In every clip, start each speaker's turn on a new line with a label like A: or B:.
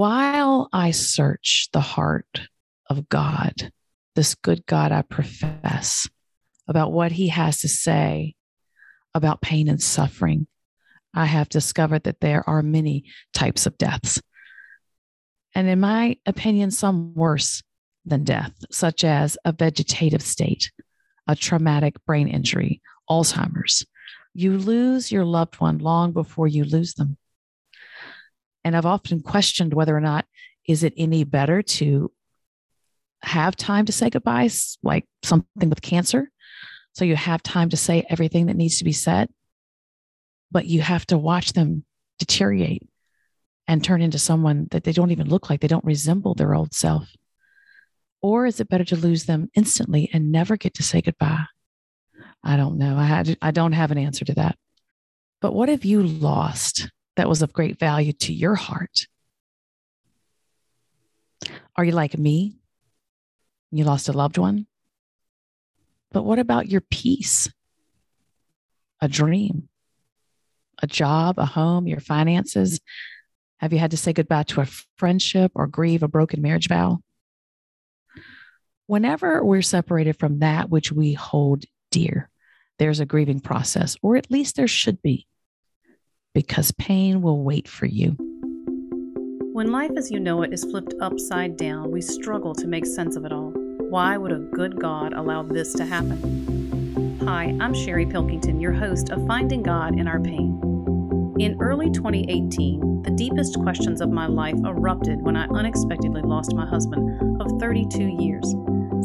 A: while I search the heart of God, this good God I profess, about what he has to say about pain and suffering, I have discovered that there are many types of deaths. And in my opinion, some worse than death, such as a vegetative state, a traumatic brain injury, Alzheimer's. You lose your loved one long before you lose them. And I've often questioned whether or not is it any better to have time to say goodbyes, like something with cancer. So you have time to say everything that needs to be said, but you have to watch them deteriorate and turn into someone that they don't even look like, they don't resemble their old self. Or is it better to lose them instantly and never get to say goodbye? I don't know. I had I don't have an answer to that. But what have you lost that was of great value to your heart? Are you like me? You lost a loved one? But what about your peace? A dream, a job, a home, your finances? Have you had to say goodbye to a friendship or grieve a broken marriage vow? Whenever we're separated from that which we hold dear, there's a grieving process, or at least there should be, because pain will wait for you.
B: When life as you know it is flipped upside down, we struggle to make sense of it all. Why would a good God allow this to happen? Hi, I'm Sherry Pilkington, your host of Finding God in Our Pain. In early 2018, the deepest questions of my life erupted when I unexpectedly lost my husband of 32 years.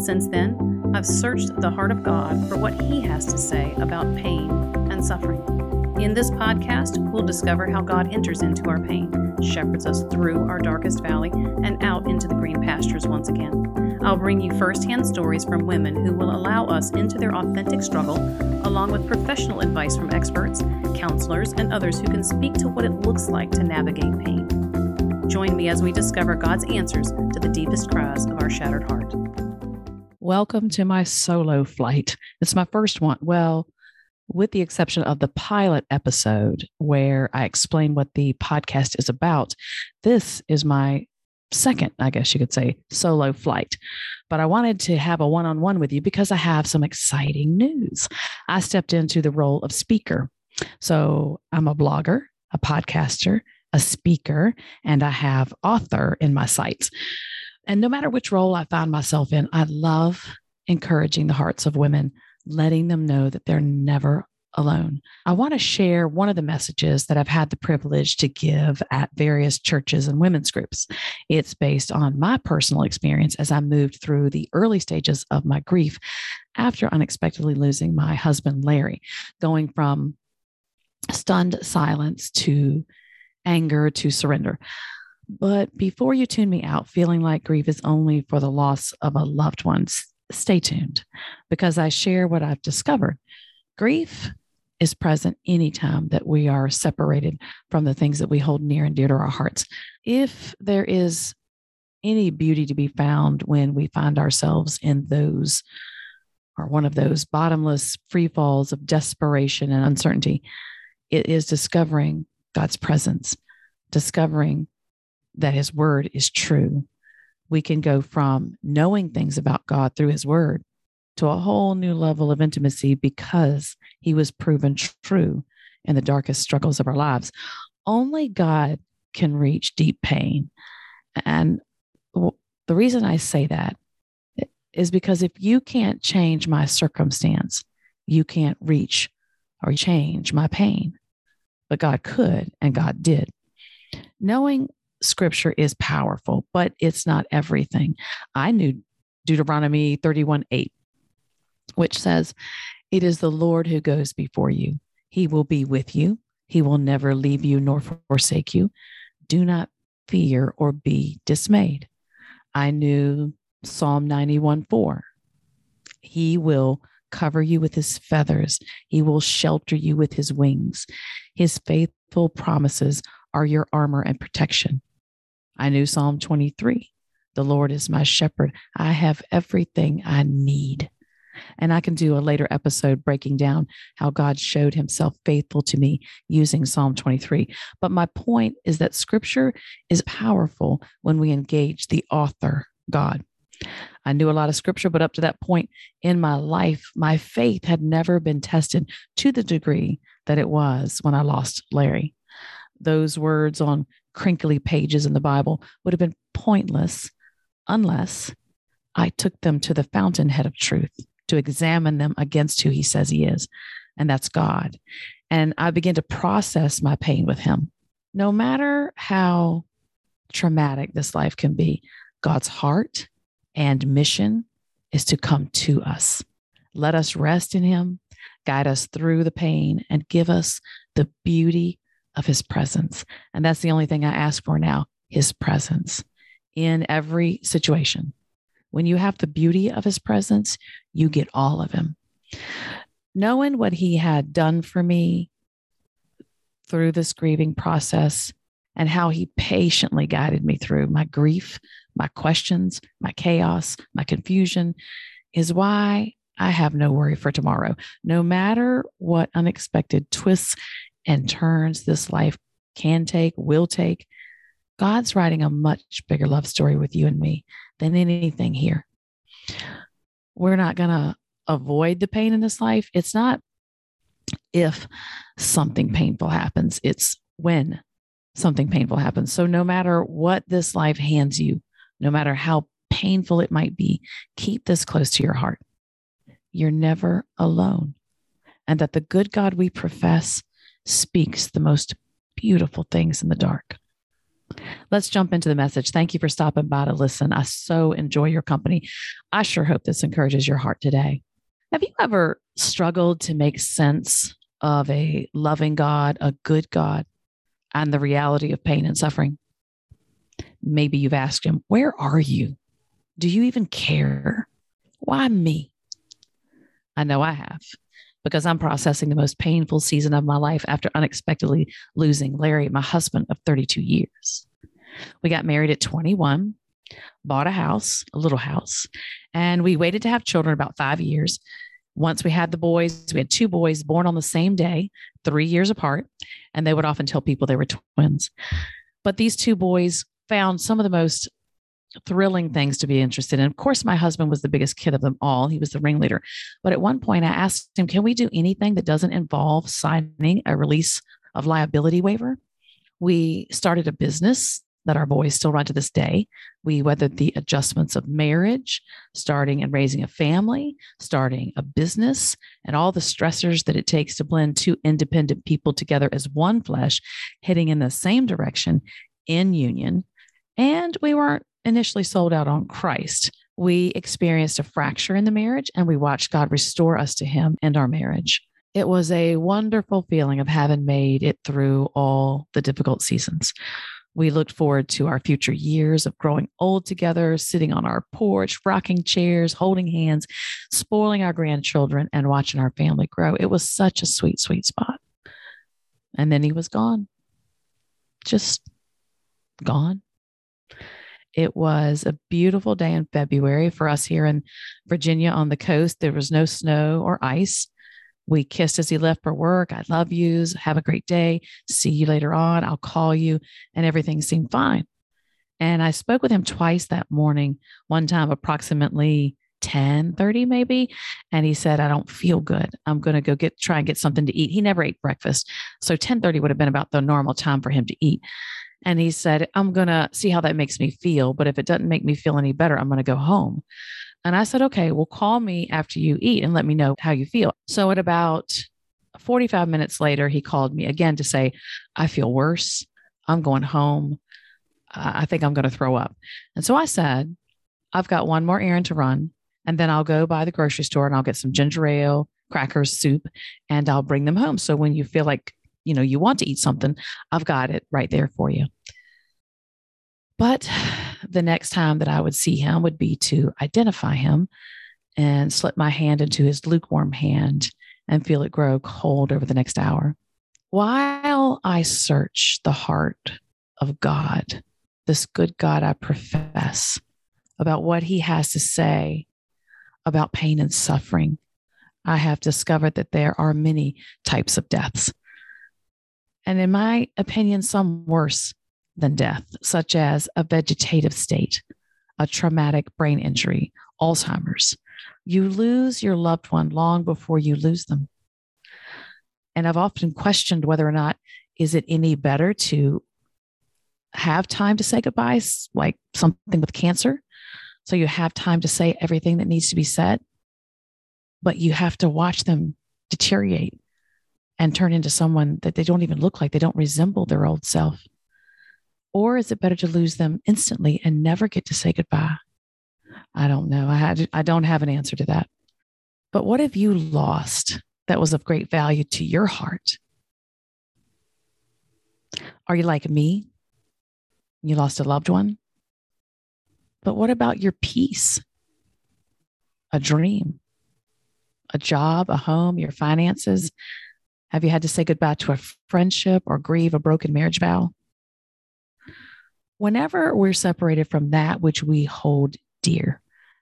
B: Since then, I've searched the heart of God for what He has to say about pain and suffering. In this podcast, we'll discover how God enters into our pain, shepherds us through our darkest valley, and out into the green pastures once again. I'll bring you firsthand stories from women who will allow us into their authentic struggle, along with professional advice from experts, counselors, and others who can speak to what it looks like to navigate pain. Join me as we discover God's answers to the deepest cries of our shattered heart.
A: Welcome to my solo flight. It's my first one. Well, with the exception of the pilot episode where I explain what the podcast is about, this is my second, I guess you could say, solo flight. But I wanted to have a one on one with you because I have some exciting news. I stepped into the role of speaker. So I'm a blogger, a podcaster, a speaker, and I have author in my sights. And no matter which role I find myself in, I love encouraging the hearts of women letting them know that they're never alone. I want to share one of the messages that I've had the privilege to give at various churches and women's groups. It's based on my personal experience as I moved through the early stages of my grief after unexpectedly losing my husband, Larry, going from stunned silence to anger to surrender. But before you tune me out, feeling like grief is only for the loss of a loved one, stay tuned because I share what I've discovered. Grief is present anytime that we are separated from the things that we hold near and dear to our hearts. If there is any beauty to be found when we find ourselves in those or one of those bottomless free falls of desperation and uncertainty, it is discovering God's presence, discovering that His word is true, we can go from knowing things about God through his word to a whole new level of intimacy because he was proven true in the darkest struggles of our lives. Only God can reach deep pain. And the reason I say that is because if you can't change my circumstance, you can't reach or change my pain. But God could, and God did. Knowing scripture is powerful, but it's not everything. I knew Deuteronomy 31 8, which says, It is the Lord who goes before you. He will be with you. He will never leave you nor forsake you. Do not fear or be dismayed. I knew Psalm 91 4. He will cover you with his feathers, he will shelter you with his wings. His faithful promises are your armor and protection. I knew Psalm 23 The Lord is my shepherd. I have everything I need. And I can do a later episode breaking down how God showed himself faithful to me using Psalm 23. But my point is that scripture is powerful when we engage the author, God. I knew a lot of scripture, but up to that point in my life, my faith had never been tested to the degree that it was when I lost Larry. Those words on crinkly pages in the Bible would have been pointless unless I took them to the fountainhead of truth to examine them against who he says he is, and that's God. And I begin to process my pain with him. No matter how traumatic this life can be, God's heart and mission is to come to us. Let us rest in him, guide us through the pain, and give us the beauty of his presence. And that's the only thing I ask for now his presence in every situation. When you have the beauty of his presence, you get all of him. Knowing what he had done for me through this grieving process and how he patiently guided me through my grief, my questions, my chaos, my confusion is why I have no worry for tomorrow. No matter what unexpected twists and turns this life can take, will take, God's writing a much bigger love story with you and me than anything here. We're not going to avoid the pain in this life. It's not if something painful happens, it's when something painful happens. So, no matter what this life hands you, no matter how painful it might be, keep this close to your heart. You're never alone. And that the good God we profess speaks the most beautiful things in the dark. Let's jump into the message. Thank you for stopping by to listen. I so enjoy your company. I sure hope this encourages your heart today. Have you ever struggled to make sense of a loving God, a good God, and the reality of pain and suffering? Maybe you've asked him, Where are you? Do you even care? Why me? I know I have because I'm processing the most painful season of my life after unexpectedly losing Larry, my husband of 32 years. We got married at 21, bought a house, a little house, and we waited to have children about five years. Once we had the boys, we had two boys born on the same day, three years apart, and they would often tell people they were twins. But these two boys found some of the most thrilling things to be interested in. Of course, my husband was the biggest kid of them all. He was the ringleader. But at one point, I asked him, Can we do anything that doesn't involve signing a release of liability waiver? We started a business that our boys still run to this day. We weathered the adjustments of marriage, starting and raising a family, starting a business, and all the stressors that it takes to blend two independent people together as one flesh, heading in the same direction in union. And we weren't initially sold out on Christ, we experienced a fracture in the marriage and we watched God restore us to Him and our marriage. It was a wonderful feeling of having made it through all the difficult seasons. We looked forward to our future years of growing old together, sitting on our porch, rocking chairs, holding hands, spoiling our grandchildren, and watching our family grow. It was such a sweet, sweet spot. And then he was gone. Just gone. It was a beautiful day in February for us here in Virginia on the coast. There was no snow or ice. We kissed as he left for work. I love yous. Have a great day. See you later on. I'll call you. And everything seemed fine. And I spoke with him twice that morning, one time approximately 10 30 maybe and he said i don't feel good i'm going to go get try and get something to eat he never ate breakfast so 10 30 would have been about the normal time for him to eat and he said, I'm going to see how that makes me feel. But if it doesn't make me feel any better, I'm going to go home. And I said, okay, well, call me after you eat and let me know how you feel. So at about 45 minutes later, he called me again to say, I feel worse. I'm going home. I think I'm going to throw up. And so I said, I've got one more errand to run. And then I'll go by the grocery store and I'll get some ginger ale, crackers, soup, and I'll bring them home. So when you feel like you know you want to eat something i've got it right there for you but the next time that i would see him would be to identify him and slip my hand into his lukewarm hand and feel it grow cold over the next hour while i search the heart of god this good god i profess about what he has to say about pain and suffering, I have discovered that there are many types of deaths. And in my opinion, some worse than death, such as a vegetative state, a traumatic brain injury, Alzheimer's. You lose your loved one long before you lose them. And I've often questioned whether or not is it any better to have time to say goodbyes, like something with cancer? So you have time to say everything that needs to be said, but you have to watch them deteriorate and turn into someone that they don't even look like, they don't resemble their old self. Or is it better to lose them instantly and never get to say goodbye? I don't know. I had I don't have an answer to that. But what have you lost that was of great value to your heart? Are you like me? You lost a loved one? But what about your peace? A dream? A job, a home, your finances? Have you had to say goodbye to a friendship or grieve a broken marriage vow? Whenever we're separated from that which we hold dear,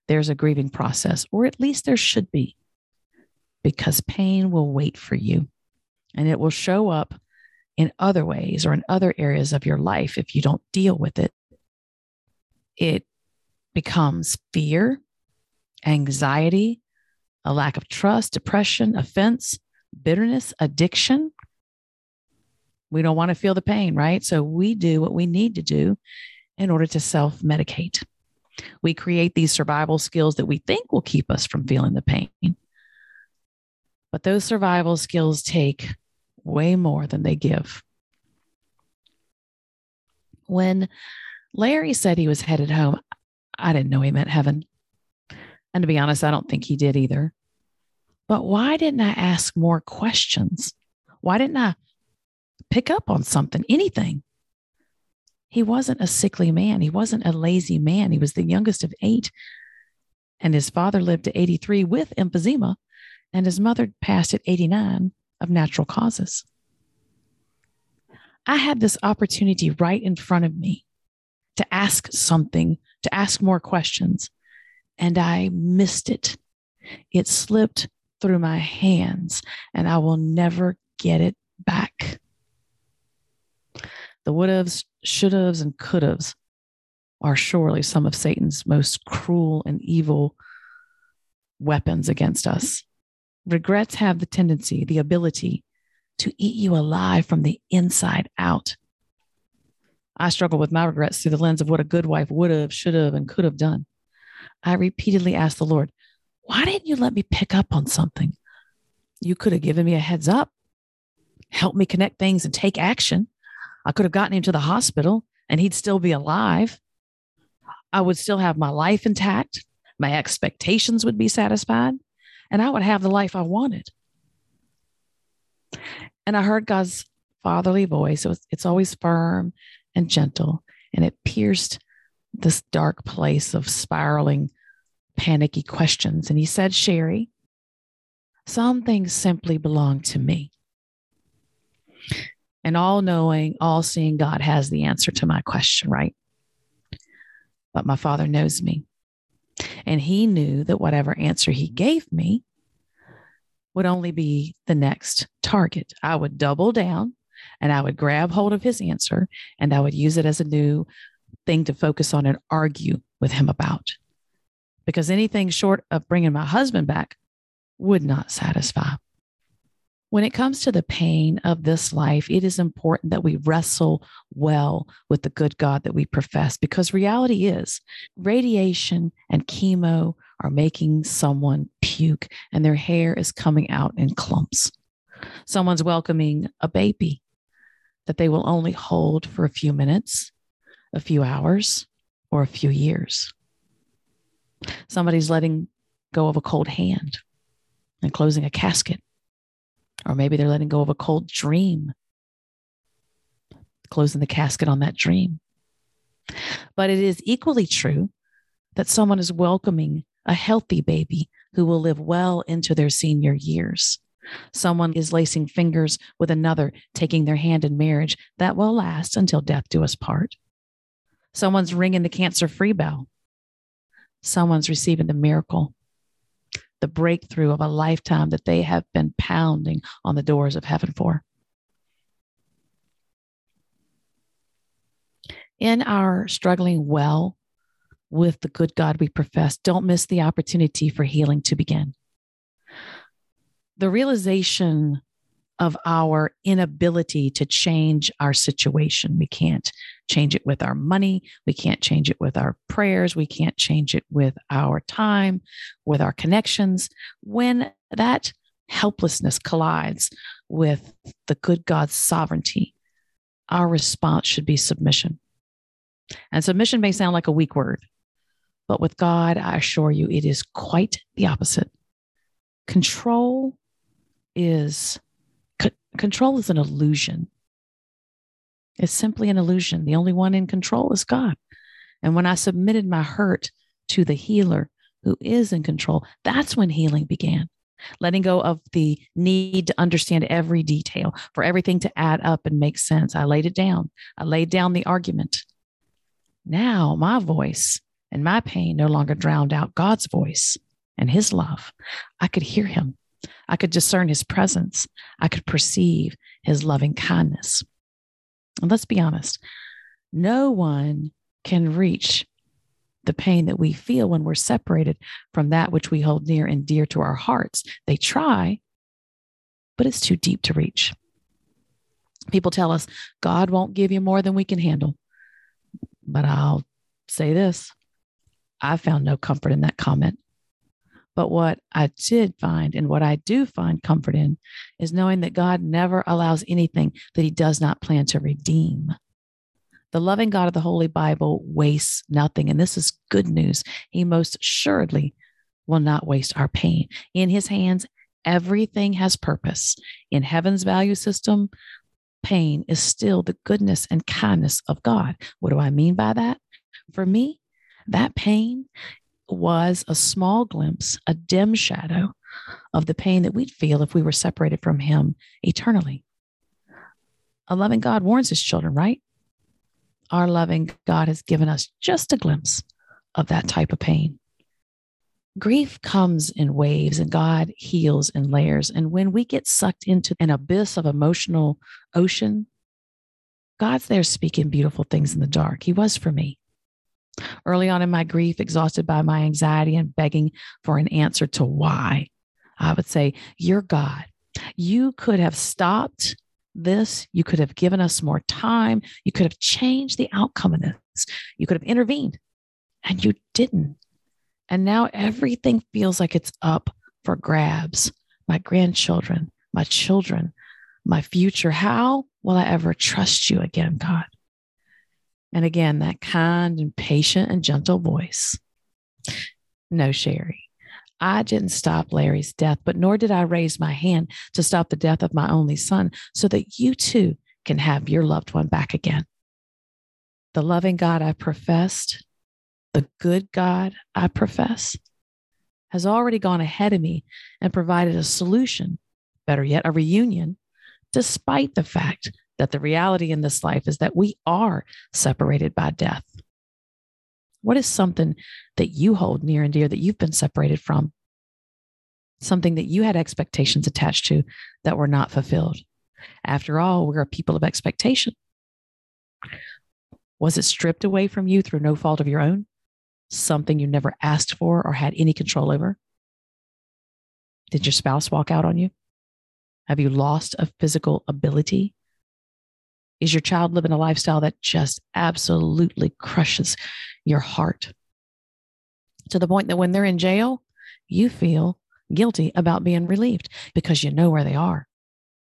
A: there's a grieving process, or at least there should be, because pain will wait for you and it will show up in other ways or in other areas of your life if you don't deal with it. It becomes fear, anxiety, a lack of trust, depression, offense, bitterness, addiction. We don't want to feel the pain, right? So we do what we need to do in order to self medicate. We create these survival skills that we think will keep us from feeling the pain. But those survival skills take way more than they give. When Larry said he was headed home, I didn't know he meant heaven. And to be honest, I don't think he did either. But why didn't I ask more questions? Why didn't I pick up on something, anything? He wasn't a sickly man. He wasn't a lazy man. He was the youngest of eight. And his father lived to 83 with emphysema, and his mother passed at 89 of natural causes. I had this opportunity right in front of me to ask something, to ask more questions, and I missed it. It slipped through my hands, and I will never get it back. The would haves, should haves, and could haves are surely some of Satan's most cruel and evil weapons against us. Regrets have the tendency, the ability to eat you alive from the inside out. I struggle with my regrets through the lens of what a good wife would have, should have, and could have done. I repeatedly asked the Lord, why didn't you let me pick up on something? You could have given me a heads up, helped me connect things and take action. I could have gotten him to the hospital and he'd still be alive. I would still have my life intact. My expectations would be satisfied and I would have the life I wanted. And I heard God's fatherly voice. It was, it's always firm and gentle, and it pierced this dark place of spiraling, panicky questions. And he said, Sherry, some things simply belong to me. And all knowing, all seeing God has the answer to my question, right? But my father knows me. And he knew that whatever answer he gave me would only be the next target. I would double down and I would grab hold of his answer and I would use it as a new thing to focus on and argue with him about. Because anything short of bringing my husband back would not satisfy. When it comes to the pain of this life, it is important that we wrestle well with the good God that we profess because reality is radiation and chemo are making someone puke and their hair is coming out in clumps. Someone's welcoming a baby that they will only hold for a few minutes, a few hours, or a few years. Somebody's letting go of a cold hand and closing a casket or maybe they're letting go of a cold dream, closing the casket on that dream. But it is equally true that someone is welcoming a healthy baby who will live well into their senior years. Someone is lacing fingers with another, taking their hand in marriage that will last until death do us part. Someone's ringing the cancer free bell. Someone's receiving the miracle the breakthrough of a lifetime that they have been pounding on the doors of heaven for. In our struggling well with the good God we profess, don't miss the opportunity for healing to begin. The realization of our inability to change our situation. We can't change it with our money. We can't change it with our prayers. We can't change it with our time, with our connections. When that helplessness collides with the good God's sovereignty, our response should be submission. And submission may sound like a weak word, but with God, I assure you, it is quite the opposite. Control is control is an illusion. It's simply an illusion. The only one in control is God. And when I submitted my hurt to the healer who is in control, that's when healing began. Letting go of the need to understand every detail, for everything to add up and make sense. I laid it down. I laid down the argument. Now my voice and my pain no longer drowned out God's voice and his love. I could hear him. I could discern his presence. I could perceive his loving kindness. And let's be honest, no one can reach the pain that we feel when we're separated from that which we hold near and dear to our hearts. They try, but it's too deep to reach. People tell us God won't give you more than we can handle. But I'll say this I found no comfort in that comment. But what I did find and what I do find comfort in is knowing that God never allows anything that he does not plan to redeem. The loving God of the Holy Bible wastes nothing. And this is good news. He most assuredly will not waste our pain. In his hands, everything has purpose. In heaven's value system, pain is still the goodness and kindness of God. What do I mean by that? For me, that pain was a small glimpse, a dim shadow of the pain that we'd feel if we were separated from Him eternally. A loving God warns His children, right? Our loving God has given us just a glimpse of that type of pain. Grief comes in waves and God heals in layers. And when we get sucked into an abyss of emotional ocean, God's there speaking beautiful things in the dark. He was for me. Early on in my grief, exhausted by my anxiety and begging for an answer to why, I would say, You're God. You could have stopped this. You could have given us more time. You could have changed the outcome of this. You could have intervened, and you didn't. And now everything feels like it's up for grabs. My grandchildren, my children, my future. How will I ever trust you again, God? And again, that kind and patient and gentle voice. No, Sherry, I didn't stop Larry's death, but nor did I raise my hand to stop the death of my only son so that you too can have your loved one back again. The loving God I professed, the good God I profess, has already gone ahead of me and provided a solution, better yet, a reunion, despite the fact that the reality in this life is that we are separated by death. What is something that you hold near and dear that you've been separated from? Something that you had expectations attached to that were not fulfilled. After all, we're a people of expectation. Was it stripped away from you through no fault of your own? Something you never asked for or had any control over? Did your spouse walk out on you? Have you lost a physical ability is your child living a lifestyle that just absolutely crushes your heart to the point that when they're in jail, you feel guilty about being relieved because you know where they are?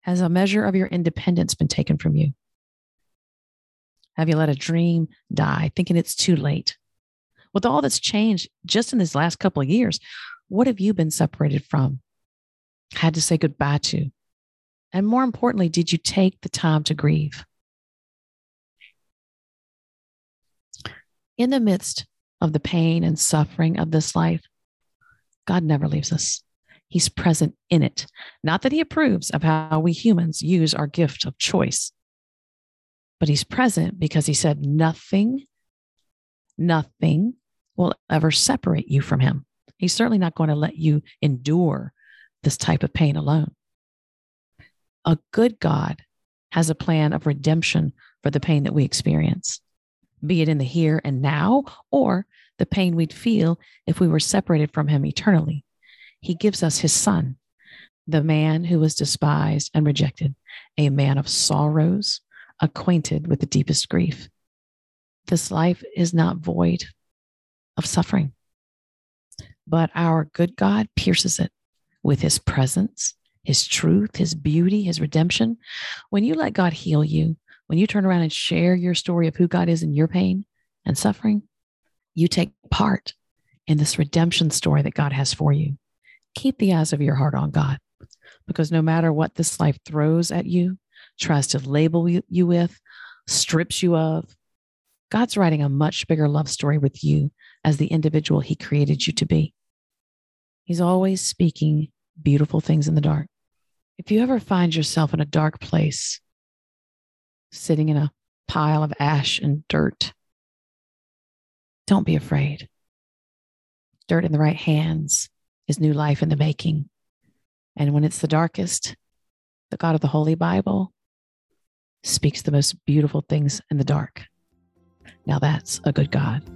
A: Has a measure of your independence been taken from you? Have you let a dream die thinking it's too late? With all that's changed just in this last couple of years, what have you been separated from? Had to say goodbye to? And more importantly, did you take the time to grieve? In the midst of the pain and suffering of this life, God never leaves us. He's present in it. Not that he approves of how we humans use our gift of choice, but he's present because he said, Nothing, nothing will ever separate you from him. He's certainly not going to let you endure this type of pain alone. A good God has a plan of redemption for the pain that we experience, be it in the here and now or the pain we'd feel if we were separated from Him eternally. He gives us His Son, the man who was despised and rejected, a man of sorrows, acquainted with the deepest grief. This life is not void of suffering, but our good God pierces it with His presence his truth, his beauty, his redemption. When you let God heal you, when you turn around and share your story of who God is in your pain and suffering, you take part in this redemption story that God has for you. Keep the eyes of your heart on God because no matter what this life throws at you, tries to label you with, strips you of, God's writing a much bigger love story with you as the individual He created you to be. He's always speaking beautiful things in the dark. If you ever find yourself in a dark place, sitting in a pile of ash and dirt, don't be afraid. Dirt in the right hands is new life in the making. And when it's the darkest, the God of the Holy Bible speaks the most beautiful things in the dark. Now that's a good God.